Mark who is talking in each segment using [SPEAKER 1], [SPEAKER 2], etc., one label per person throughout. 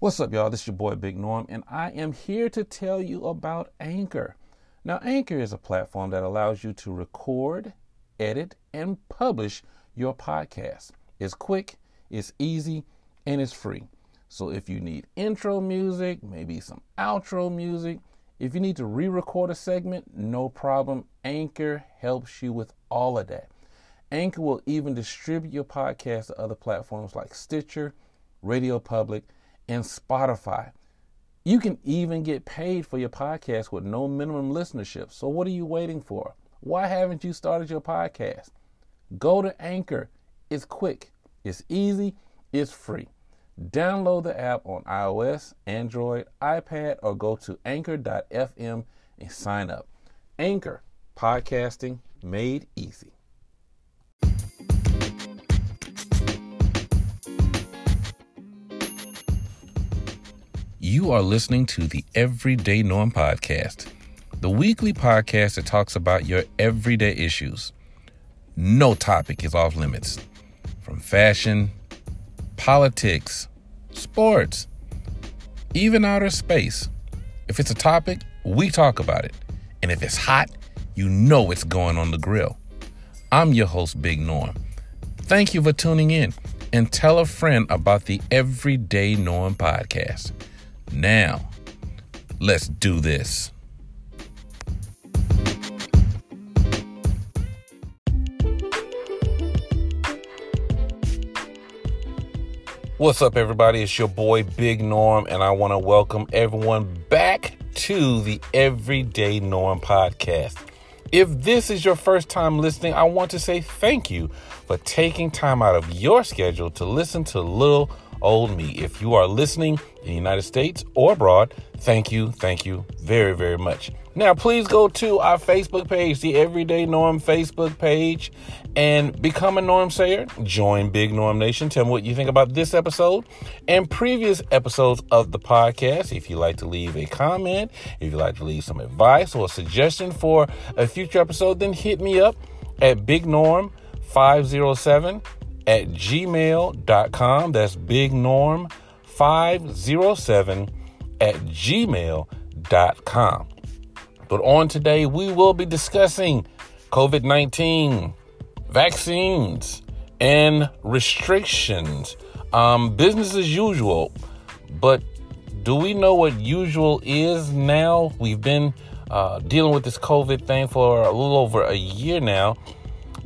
[SPEAKER 1] What's up, y'all? This is your boy Big Norm, and I am here to tell you about Anchor. Now, Anchor is a platform that allows you to record, edit, and publish your podcast. It's quick, it's easy, and it's free. So, if you need intro music, maybe some outro music, if you need to re record a segment, no problem. Anchor helps you with all of that. Anchor will even distribute your podcast to other platforms like Stitcher, Radio Public, and Spotify. You can even get paid for your podcast with no minimum listenership. So, what are you waiting for? Why haven't you started your podcast? Go to Anchor. It's quick, it's easy, it's free. Download the app on iOS, Android, iPad, or go to anchor.fm and sign up. Anchor, podcasting made easy. You are listening to the Everyday Norm Podcast, the weekly podcast that talks about your everyday issues. No topic is off limits. From fashion, politics, sports, even outer space. If it's a topic, we talk about it. And if it's hot, you know it's going on the grill. I'm your host, Big Norm. Thank you for tuning in and tell a friend about the Everyday Norm podcast. Now, let's do this. What's up, everybody? It's your boy Big Norm, and I want to welcome everyone back to the Everyday Norm podcast. If this is your first time listening, I want to say thank you for taking time out of your schedule to listen to Little Old Me. If you are listening in the United States or abroad, thank you, thank you very, very much. Now, please go to our Facebook page, the Everyday Norm Facebook page, and become a Norm Sayer. Join Big Norm Nation. Tell me what you think about this episode and previous episodes of the podcast. If you'd like to leave a comment, if you'd like to leave some advice or a suggestion for a future episode, then hit me up at Big Norm 507 at gmail.com. That's Big Norm 507 at gmail.com. But on today, we will be discussing COVID 19, vaccines, and restrictions. Um, business as usual. But do we know what usual is now? We've been uh, dealing with this COVID thing for a little over a year now.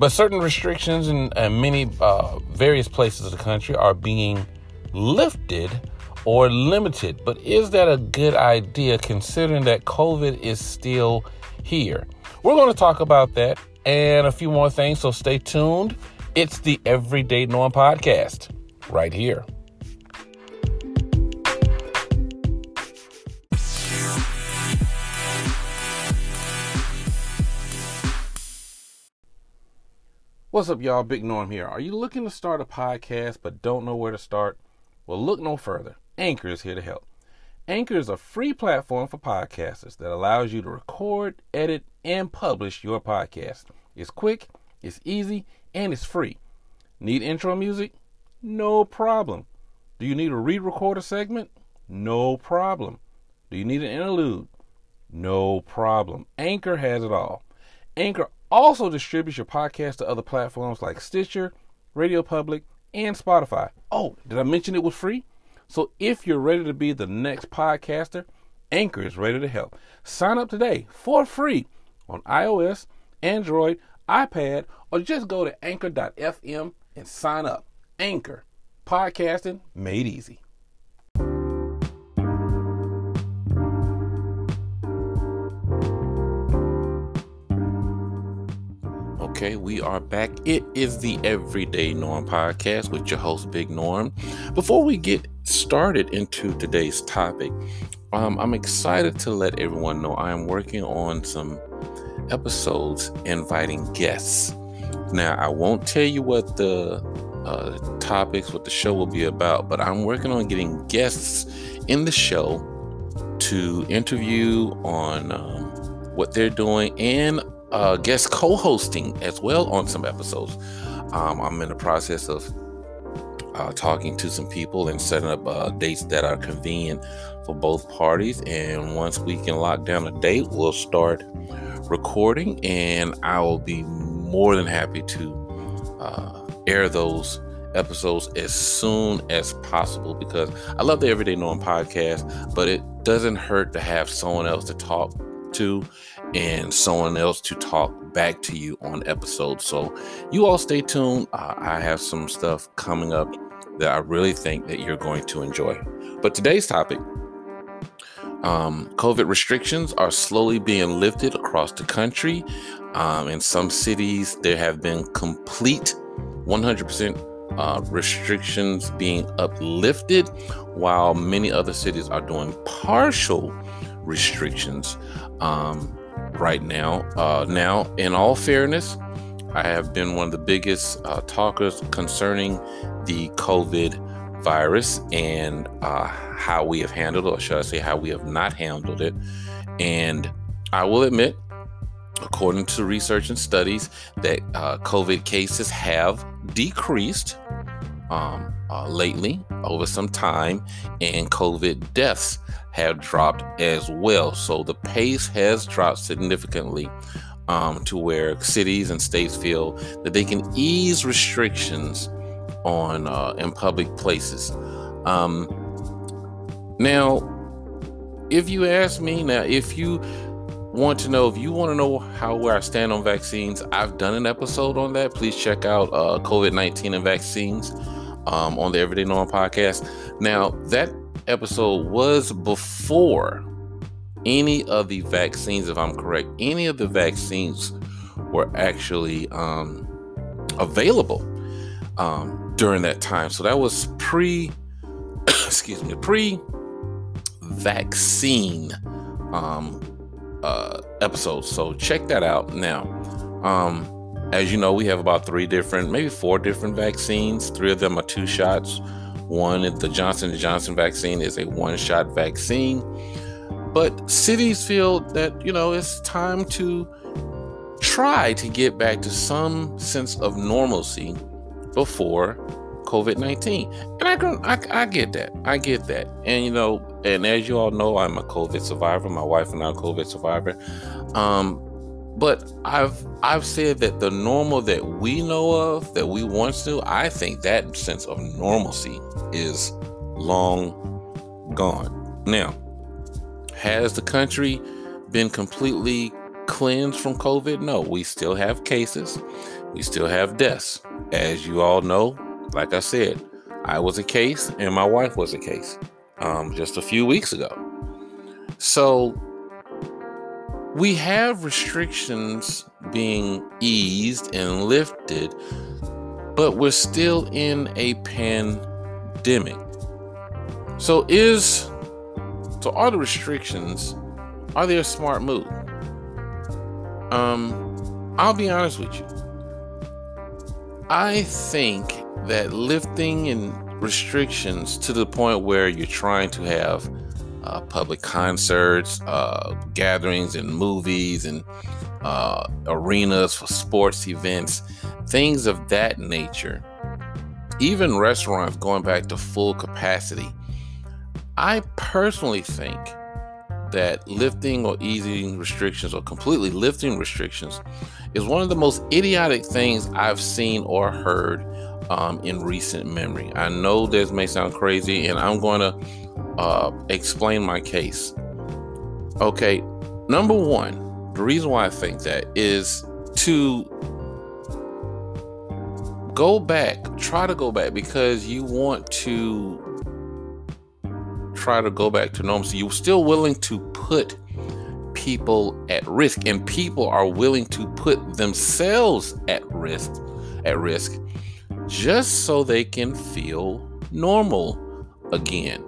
[SPEAKER 1] But certain restrictions in, in many uh, various places of the country are being lifted or limited. But is that a good idea considering that COVID is still here? We're going to talk about that and a few more things, so stay tuned. It's the Everyday Norm Podcast right here. What's up, y'all? Big Norm here. Are you looking to start a podcast but don't know where to start? Well, look no further. Anchor is here to help. Anchor is a free platform for podcasters that allows you to record, edit, and publish your podcast. It's quick, it's easy, and it's free. Need intro music? No problem. Do you need to re record a segment? No problem. Do you need an interlude? No problem. Anchor has it all. Anchor also distributes your podcast to other platforms like Stitcher, Radio Public, and Spotify. Oh, did I mention it was free? So if you're ready to be the next podcaster, Anchor is ready to help. Sign up today for free on iOS, Android, iPad, or just go to anchor.fm and sign up. Anchor, podcasting made easy. Okay, we are back. It is the Everyday Norm podcast with your host, Big Norm. Before we get started into today's topic, um, I'm excited to let everyone know I am working on some episodes inviting guests. Now, I won't tell you what the uh, topics, what the show will be about, but I'm working on getting guests in the show to interview on um, what they're doing and uh, guest co hosting as well on some episodes. Um, I'm in the process of uh, talking to some people and setting up uh, dates that are convenient for both parties. And once we can lock down a date, we'll start recording, and I will be more than happy to uh, air those episodes as soon as possible because I love the Everyday Norm podcast, but it doesn't hurt to have someone else to talk to and someone else to talk back to you on episodes. So you all stay tuned. Uh, I have some stuff coming up that I really think that you're going to enjoy. But today's topic um, COVID restrictions are slowly being lifted across the country. Um, in some cities, there have been complete 100% uh, restrictions being uplifted, while many other cities are doing partial restrictions um, right now. Uh, now, in all fairness, I have been one of the biggest uh, talkers concerning the COVID virus and uh, how we have handled it, or should I say, how we have not handled it. And I will admit, according to research and studies, that uh, COVID cases have decreased um, uh, lately over some time, and COVID deaths have dropped as well. So the pace has dropped significantly um, to where cities and states feel that they can ease restrictions on uh, in public places. Um, now, if you ask me now, if you want to know if you want to know how where I stand on vaccines, I've done an episode on that. Please check out uh, COVID nineteen and vaccines um, on the Everyday Norm podcast. Now that episode was before any of the vaccines, if I'm correct, any of the vaccines were actually um, available um, during that time. So that was pre, excuse me, pre vaccine um, uh, episodes. So check that out now. Um, as you know, we have about three different, maybe four different vaccines. Three of them are two shots. One, the Johnson & Johnson vaccine is a one-shot vaccine. But cities feel that, you know, it's time to try to get back to some sense of normalcy before COVID 19. And I, I, I get that. I get that. And, you know, and as you all know, I'm a COVID survivor. My wife and I are COVID survivor. Um, but I've I've said that the normal that we know of, that we once knew, I think that sense of normalcy is long gone. Now, has the country been completely cleansed from COVID? No, we still have cases. We still have deaths. As you all know, like I said, I was a case and my wife was a case um, just a few weeks ago. So we have restrictions being eased and lifted, but we're still in a pandemic. So is so are the restrictions, are they a smart move? Um, I'll be honest with you. I think that lifting and restrictions to the point where you're trying to have uh, public concerts, uh, gatherings, and movies, and uh, arenas for sports events, things of that nature. Even restaurants going back to full capacity I personally think that lifting or easing restrictions or completely lifting restrictions is one of the most idiotic things I've seen or heard um, in recent memory. I know this may sound crazy, and I'm going to uh, explain my case. Okay, number one, the reason why I think that is to go back, try to go back because you want to try to go back to normalcy, you're still willing to put people at risk, and people are willing to put themselves at risk, at risk, just so they can feel normal again.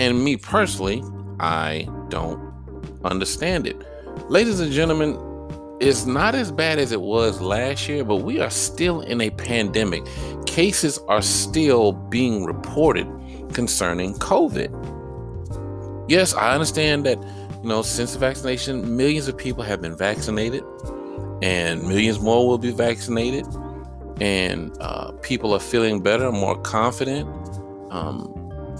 [SPEAKER 1] And me personally, I don't understand it. Ladies and gentlemen, it's not as bad as it was last year, but we are still in a pandemic. Cases are still being reported concerning COVID. Yes, I understand that, you know, since the vaccination, millions of people have been vaccinated and millions more will be vaccinated. and uh, people are feeling better, more confident um,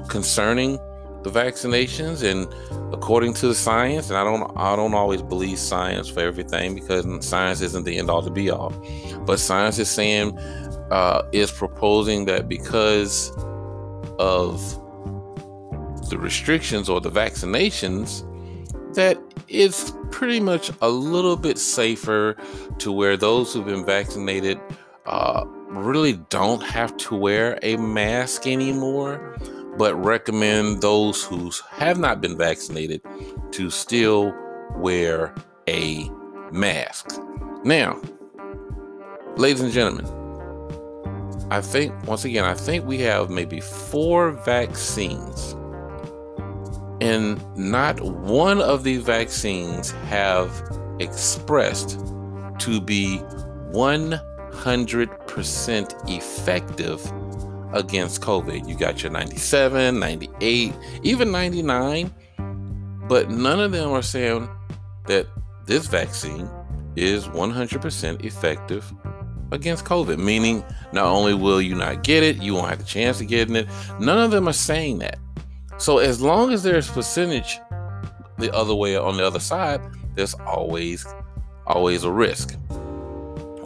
[SPEAKER 1] concerning the vaccinations and according to the science and i don't i don't always believe science for everything because science isn't the end all to be all. But science is saying uh, is proposing that because of the restrictions or the vaccinations that it's pretty much a little bit safer to where those who've been vaccinated uh, really don't have to wear a mask anymore, but recommend those who have not been vaccinated to still wear a mask. Now, ladies and gentlemen, I think, once again, I think we have maybe four vaccines. And not one of these vaccines have expressed to be 100% effective against COVID. You got your 97, 98, even 99, but none of them are saying that this vaccine is 100% effective against COVID, meaning not only will you not get it, you won't have the chance of getting it. None of them are saying that. So as long as there's percentage the other way on the other side, there's always always a risk.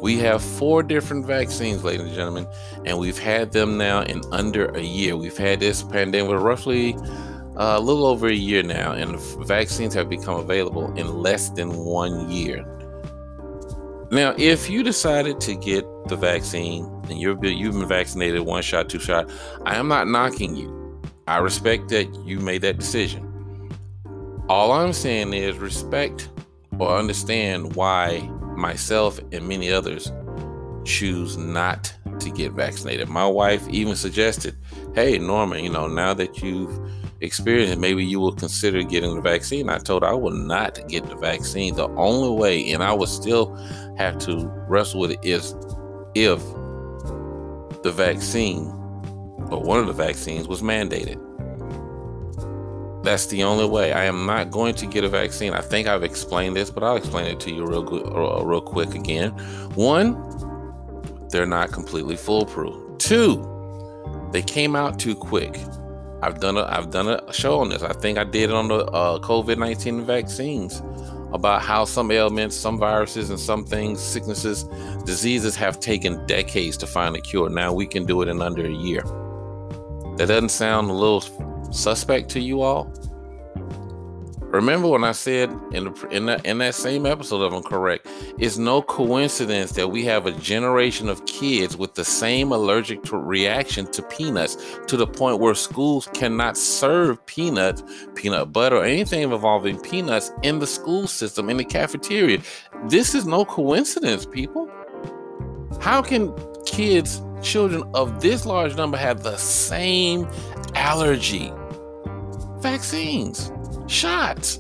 [SPEAKER 1] We have four different vaccines, ladies and gentlemen, and we've had them now in under a year. We've had this pandemic roughly uh, a little over a year now, and vaccines have become available in less than one year. Now, if you decided to get the vaccine and you're you've been vaccinated one shot, two shot, I am not knocking you. I respect that you made that decision. All I'm saying is respect or understand why myself and many others choose not to get vaccinated. My wife even suggested, "Hey, Norman, you know, now that you've experienced, maybe you will consider getting the vaccine." I told her I will not get the vaccine. The only way, and I would still have to wrestle with it, is if the vaccine or one of the vaccines was mandated. That's the only way. I am not going to get a vaccine. I think I've explained this, but I'll explain it to you real uh, real quick again. One, they're not completely foolproof. Two, they came out too quick. I've done a I've done a show on this. I think I did it on the uh, COVID nineteen vaccines about how some ailments, some viruses, and some things, sicknesses, diseases have taken decades to find a cure. Now we can do it in under a year. That doesn't sound a little suspect to you all? Remember when I said in the, in that in that same episode, if I'm correct, it's no coincidence that we have a generation of kids with the same allergic to reaction to peanuts to the point where schools cannot serve peanuts, peanut butter, or anything involving peanuts in the school system in the cafeteria. This is no coincidence, people. How can kids, children of this large number, have the same allergy? Vaccines, shots.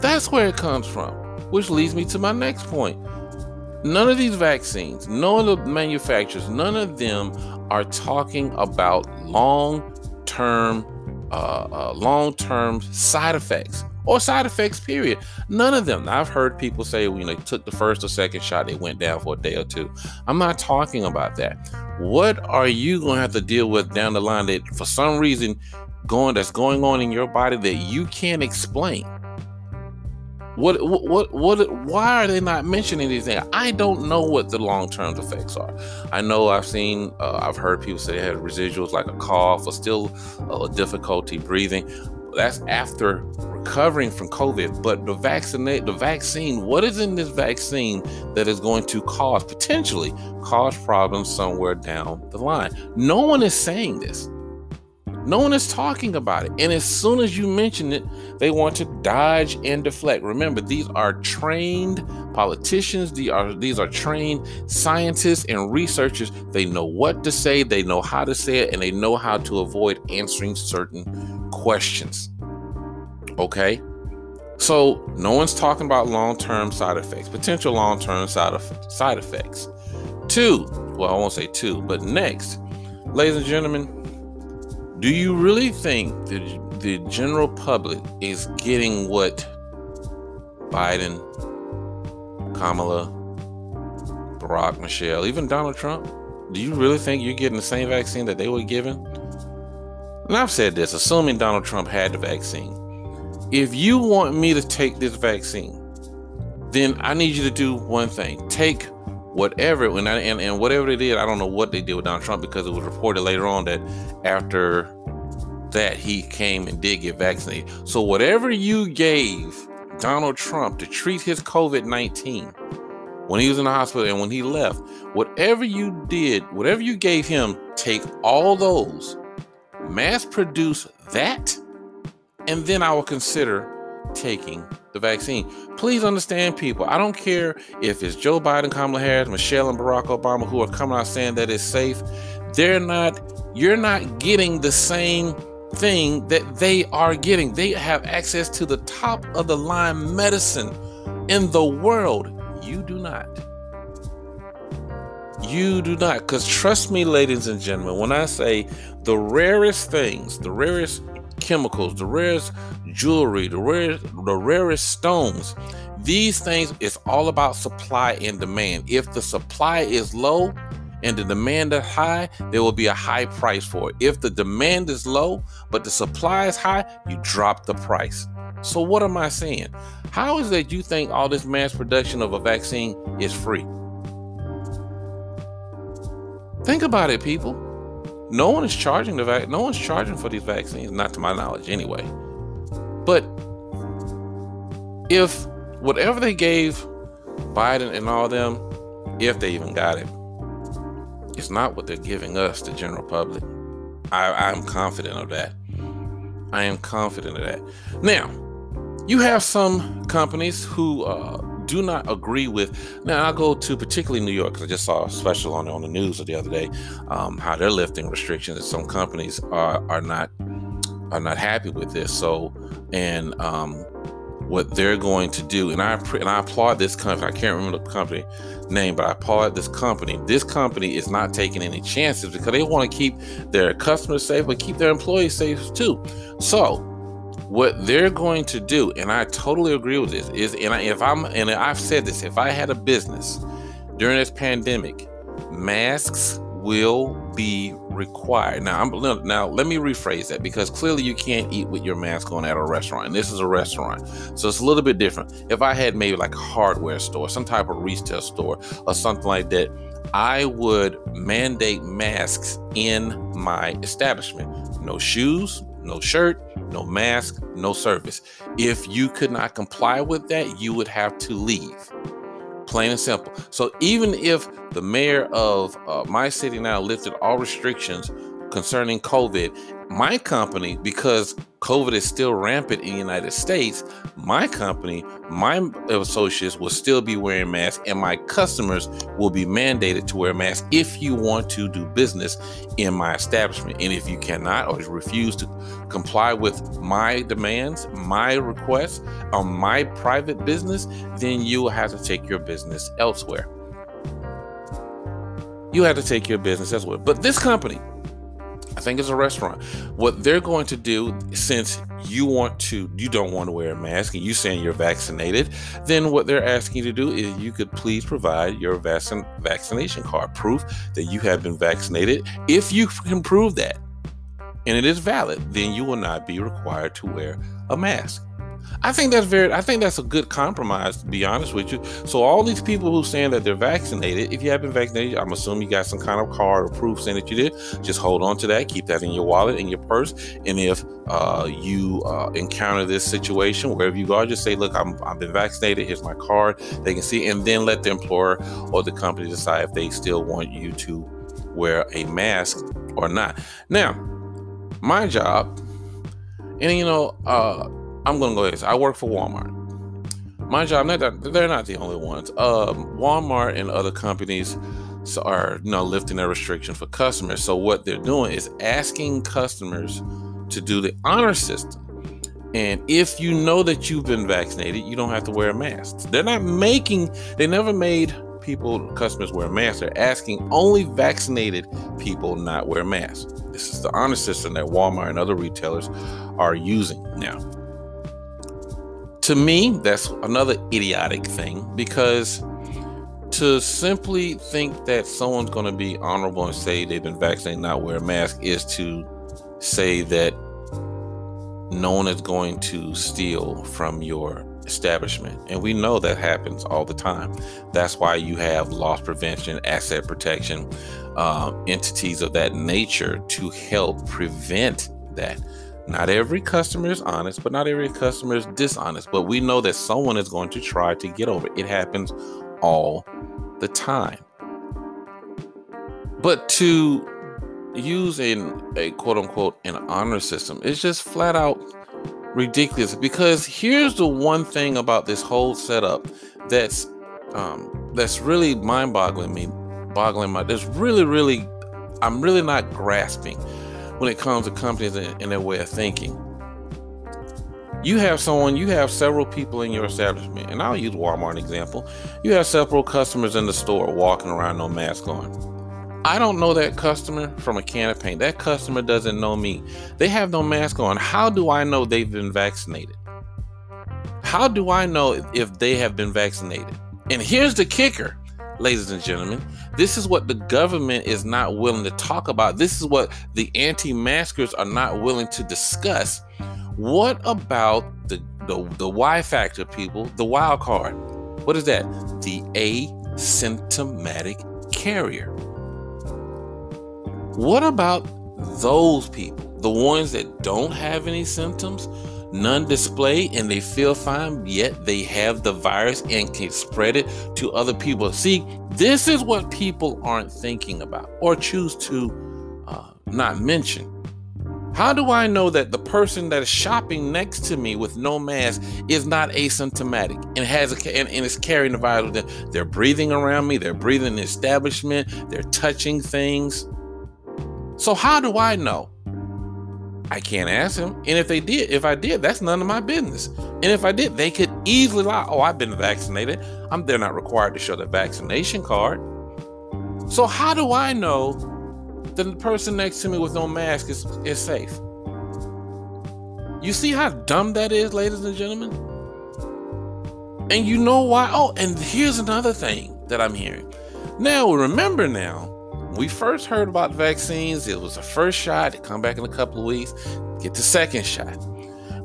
[SPEAKER 1] That's where it comes from, which leads me to my next point. None of these vaccines, none of the manufacturers, none of them are talking about long term, uh, uh, long term side effects or side effects, period. None of them. I've heard people say when they took the first or second shot, they went down for a day or two. I'm not talking about that. What are you going to have to deal with down the line that for some reason going that's going on in your body that you can't explain. What what what why are they not mentioning these things? I don't know what the long-term effects are. I know I've seen uh, I've heard people say they had residuals like a cough or still uh, difficulty breathing. That's after recovering from COVID. But the vaccinate the vaccine, what is in this vaccine that is going to cause potentially cause problems somewhere down the line? No one is saying this. No one is talking about it. And as soon as you mention it, they want to dodge and deflect. Remember, these are trained politicians, these are, these are trained scientists and researchers. They know what to say, they know how to say it, and they know how to avoid answering certain questions. Okay? So, no one's talking about long term side effects, potential long term side, of, side effects. Two, well, I won't say two, but next, ladies and gentlemen, do you really think that the general public is getting what Biden, Kamala, Barack, Michelle, even Donald Trump, do you really think you're getting the same vaccine that they were given? And I've said this, assuming Donald Trump had the vaccine. If you want me to take this vaccine, then I need you to do one thing. Take whatever, and, I, and, and whatever they did, I don't know what they did with Donald Trump because it was reported later on that after that he came and did get vaccinated. So whatever you gave Donald Trump to treat his COVID 19 when he was in the hospital and when he left, whatever you did, whatever you gave him, take all those, mass produce that, and then I will consider taking the vaccine. Please understand, people. I don't care if it's Joe Biden, Kamala Harris, Michelle, and Barack Obama who are coming out saying that it's safe. They're not, you're not getting the same thing that they are getting. They have access to the top of the line medicine in the world. You do not. You do not. Because trust me, ladies and gentlemen, when I say the rarest things, the rarest chemicals, the rarest jewelry, the rarest, the rarest stones, these things, it's all about supply and demand. If the supply is low, and the demand is high, there will be a high price for it. If the demand is low, but the supply is high, you drop the price. So, what am I saying? How is that you think all this mass production of a vaccine is free? Think about it, people. No one is charging the vac- no one's charging for these vaccines, not to my knowledge anyway. But if whatever they gave Biden and all them, if they even got it, it's not what they're giving us, the general public. I, I'm confident of that. I am confident of that. Now, you have some companies who uh, do not agree with. Now, I go to particularly New York I just saw a special on on the news the other day um, how they're lifting restrictions. Some companies are are not are not happy with this. So, and um, what they're going to do. And I and I applaud this company. I can't remember the company name, but I applaud this company. This company is not taking any chances because they want to keep their customers safe, but keep their employees safe too. So what they're going to do, and I totally agree with this, is and I, if I'm and I've said this, if I had a business during this pandemic, masks will be required. Now, I'm now let me rephrase that because clearly you can't eat with your mask on at a restaurant. And this is a restaurant, so it's a little bit different. If I had maybe like a hardware store, some type of retail store, or something like that, I would mandate masks in my establishment. No shoes, no shirt, no mask, no service. If you could not comply with that, you would have to leave plain and simple. So even if the mayor of uh, my city now lifted all restrictions concerning COVID, my company, because COVID is still rampant in the United States, my company, my associates will still be wearing masks, and my customers will be mandated to wear masks if you want to do business in my establishment. And if you cannot or refuse to comply with my demands, my requests on my private business, then you will have to take your business elsewhere. You have to take your business elsewhere. But this company, I think it's a restaurant. What they're going to do, since you want to, you don't want to wear a mask, and you saying you're vaccinated, then what they're asking you to do is you could please provide your vaccin- vaccination card, proof that you have been vaccinated. If you can prove that, and it is valid, then you will not be required to wear a mask. I think that's very I think that's a good compromise to be honest with you. So all these people who saying that they're vaccinated, if you have been vaccinated, I'm assuming you got some kind of card or proof saying that you did. Just hold on to that, keep that in your wallet, in your purse, and if uh, you uh, encounter this situation wherever you go, just say, "Look, I'm I've been vaccinated. Here's my card." They can see, and then let the employer or the company decide if they still want you to wear a mask or not. Now, my job, and you know. Uh, I'm gonna go ahead. I work for Walmart. My job, not that they're not the only ones. Um, Walmart and other companies are you know lifting their restriction for customers. So what they're doing is asking customers to do the honor system. And if you know that you've been vaccinated, you don't have to wear a mask. They're not making, they never made people, customers wear masks. They're asking only vaccinated people not wear masks. This is the honor system that Walmart and other retailers are using now to me, that's another idiotic thing because to simply think that someone's going to be honorable and say they've been vaccinated, not wear a mask, is to say that no one is going to steal from your establishment. And we know that happens all the time. That's why you have loss prevention, asset protection, uh, entities of that nature to help prevent that. Not every customer is honest, but not every customer is dishonest. But we know that someone is going to try to get over it. It happens all the time. But to use in a quote unquote an honor system is just flat out ridiculous because here's the one thing about this whole setup that's um, that's really mind-boggling me boggling my there's really really i'm really not grasping when it comes to companies and, their way of thinking you have someone you have several people in your establishment and i'll use walmart example you have several customers in the store walking around no mask on I don't know that customer from a can of paint. That customer doesn't know me. They have no mask on. How do I know they've been vaccinated? How do I know if they have been vaccinated? And here's the kicker, ladies and gentlemen. This is what the government is not willing to talk about. This is what the anti maskers are not willing to discuss. What about the, the, the Y factor people, the wild card? What is that? The asymptomatic carrier. What about those people, the ones that don't have any symptoms, none display, and they feel fine, yet they have the virus and can spread it to other people? See, this is what people aren't thinking about or choose to uh, not mention. How do I know that the person that is shopping next to me with no mask is not asymptomatic and has a and, and is carrying the virus? They're breathing around me, they're breathing in the establishment, they're touching things. So how do I know? I can't ask them. And if they did, if I did, that's none of my business. And if I did, they could easily lie. Oh, I've been vaccinated. I'm they're not required to show the vaccination card. So how do I know that the person next to me with no mask is, is safe? You see how dumb that is, ladies and gentlemen? And you know why? Oh, and here's another thing that I'm hearing. Now remember now, we first heard about vaccines, it was the first shot. Come back in a couple of weeks, get the second shot.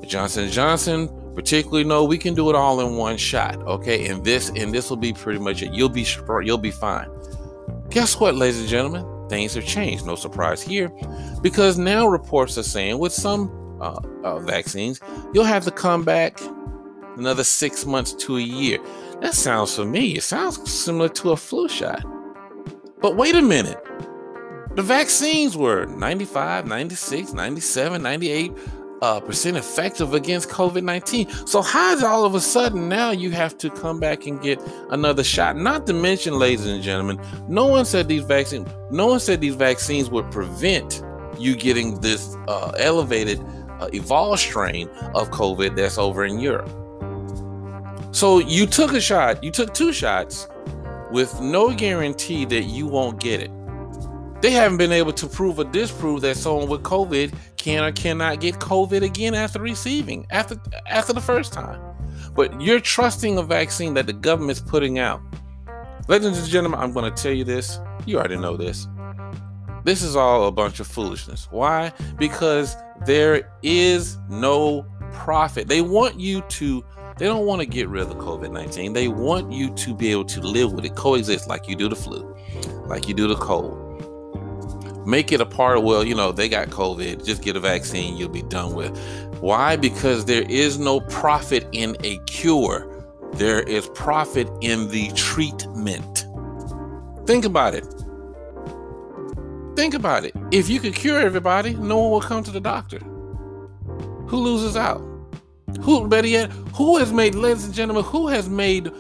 [SPEAKER 1] Johnson and Johnson, particularly, no, we can do it all in one shot. Okay, and this and this will be pretty much it. You'll be you'll be fine. Guess what, ladies and gentlemen? Things have changed. No surprise here, because now reports are saying with some uh, uh, vaccines, you'll have to come back another six months to a year. That sounds me. It sounds similar to a flu shot. But wait a minute. The vaccines were 95, 96, 97, 98 uh, percent effective against COVID 19. So, how is all of a sudden now you have to come back and get another shot? Not to mention, ladies and gentlemen, no one said these vaccines, no one said these vaccines would prevent you getting this uh, elevated, uh, evolved strain of COVID that's over in Europe. So, you took a shot, you took two shots with no guarantee that you won't get it. They haven't been able to prove or disprove that someone with COVID can or cannot get COVID again after receiving, after after the first time. But you're trusting a vaccine that the government's putting out. Ladies and gentlemen, I'm going to tell you this. You already know this. This is all a bunch of foolishness. Why? Because there is no profit. They want you to they don't want to get rid of COVID 19. They want you to be able to live with it, coexist like you do the flu, like you do the cold. Make it a part of, well, you know, they got COVID, just get a vaccine, you'll be done with. Why? Because there is no profit in a cure, there is profit in the treatment. Think about it. Think about it. If you could cure everybody, no one will come to the doctor. Who loses out? Who, better yet, who has made, ladies and gentlemen, who has made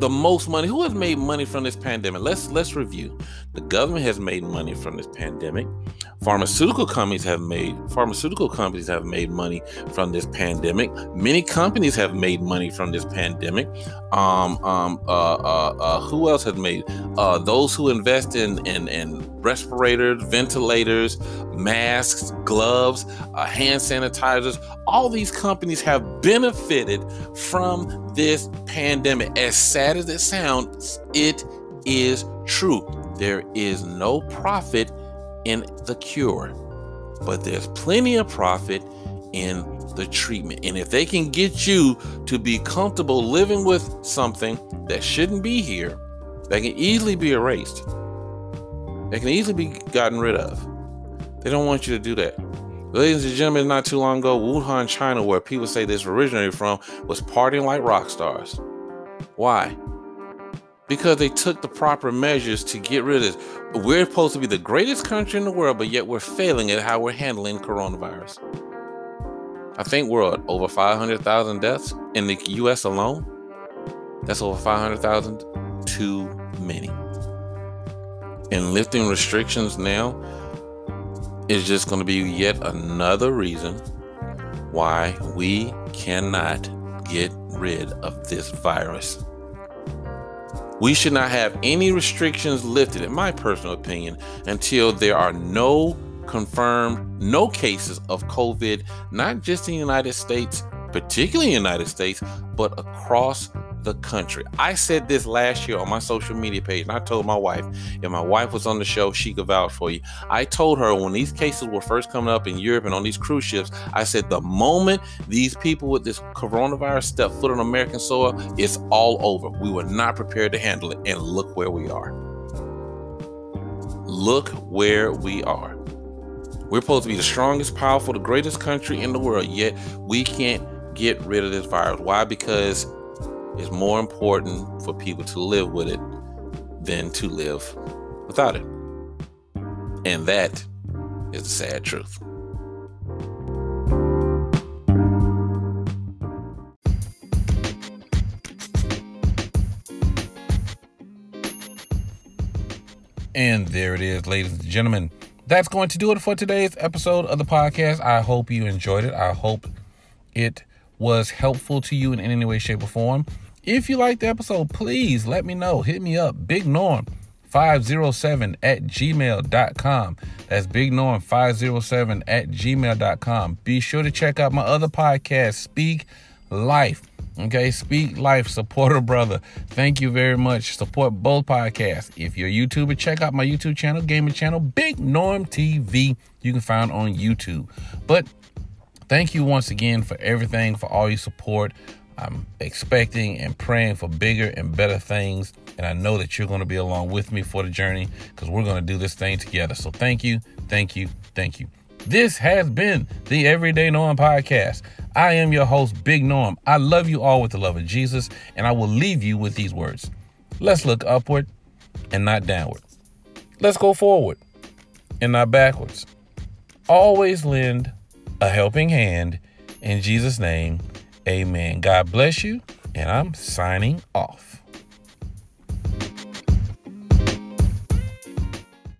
[SPEAKER 1] the most money? Who has made money from this pandemic? Let's let's review. The government has made money from this pandemic. Pharmaceutical companies have made pharmaceutical companies have made money from this pandemic. Many companies have made money from this pandemic. Um, um, uh, uh, uh, who else has made? Uh, those who invest in, in, in respirators, ventilators, masks, gloves, uh, hand sanitizers. All these companies have benefited from this pandemic. As sad as it sounds, it is true. There is no profit in the cure, but there's plenty of profit in the treatment. And if they can get you to be comfortable living with something that shouldn't be here, that can easily be erased, that can easily be gotten rid of, they don't want you to do that. Ladies and gentlemen, not too long ago, Wuhan, China, where people say this originated from, was partying like rock stars. Why? because they took the proper measures to get rid of this. We're supposed to be the greatest country in the world, but yet we're failing at how we're handling coronavirus. I think we're at over 500,000 deaths in the US alone. That's over 500,000 too many. And lifting restrictions now is just going to be yet another reason why we cannot get rid of this virus. We should not have any restrictions lifted, in my personal opinion, until there are no confirmed, no cases of COVID, not just in the United States, particularly in the United States, but across the country. I said this last year on my social media page, and I told my wife, if my wife was on the show, she could vouch for you. I told her when these cases were first coming up in Europe and on these cruise ships, I said the moment these people with this coronavirus step foot on American soil, it's all over. We were not prepared to handle it, and look where we are. Look where we are. We're supposed to be the strongest, powerful, the greatest country in the world, yet we can't get rid of this virus. Why? Because it's more important for people to live with it than to live without it. And that is the sad truth. And there it is, ladies and gentlemen. That's going to do it for today's episode of the podcast. I hope you enjoyed it. I hope it was helpful to you in any way, shape, or form. If you liked the episode, please let me know. Hit me up. Big Norm 507 at gmail.com. That's Big Norm 507 at gmail.com. Be sure to check out my other podcast, Speak Life. Okay, Speak Life, support a brother. Thank you very much. Support both podcasts. If you're a YouTuber, check out my YouTube channel, gaming channel, Big Norm TV. You can find on YouTube. But Thank you once again for everything, for all your support. I'm expecting and praying for bigger and better things. And I know that you're going to be along with me for the journey because we're going to do this thing together. So thank you, thank you, thank you. This has been the Everyday Norm Podcast. I am your host, Big Norm. I love you all with the love of Jesus, and I will leave you with these words Let's look upward and not downward. Let's go forward and not backwards. Always lend a helping hand. In Jesus' name, amen. God bless you, and I'm signing off.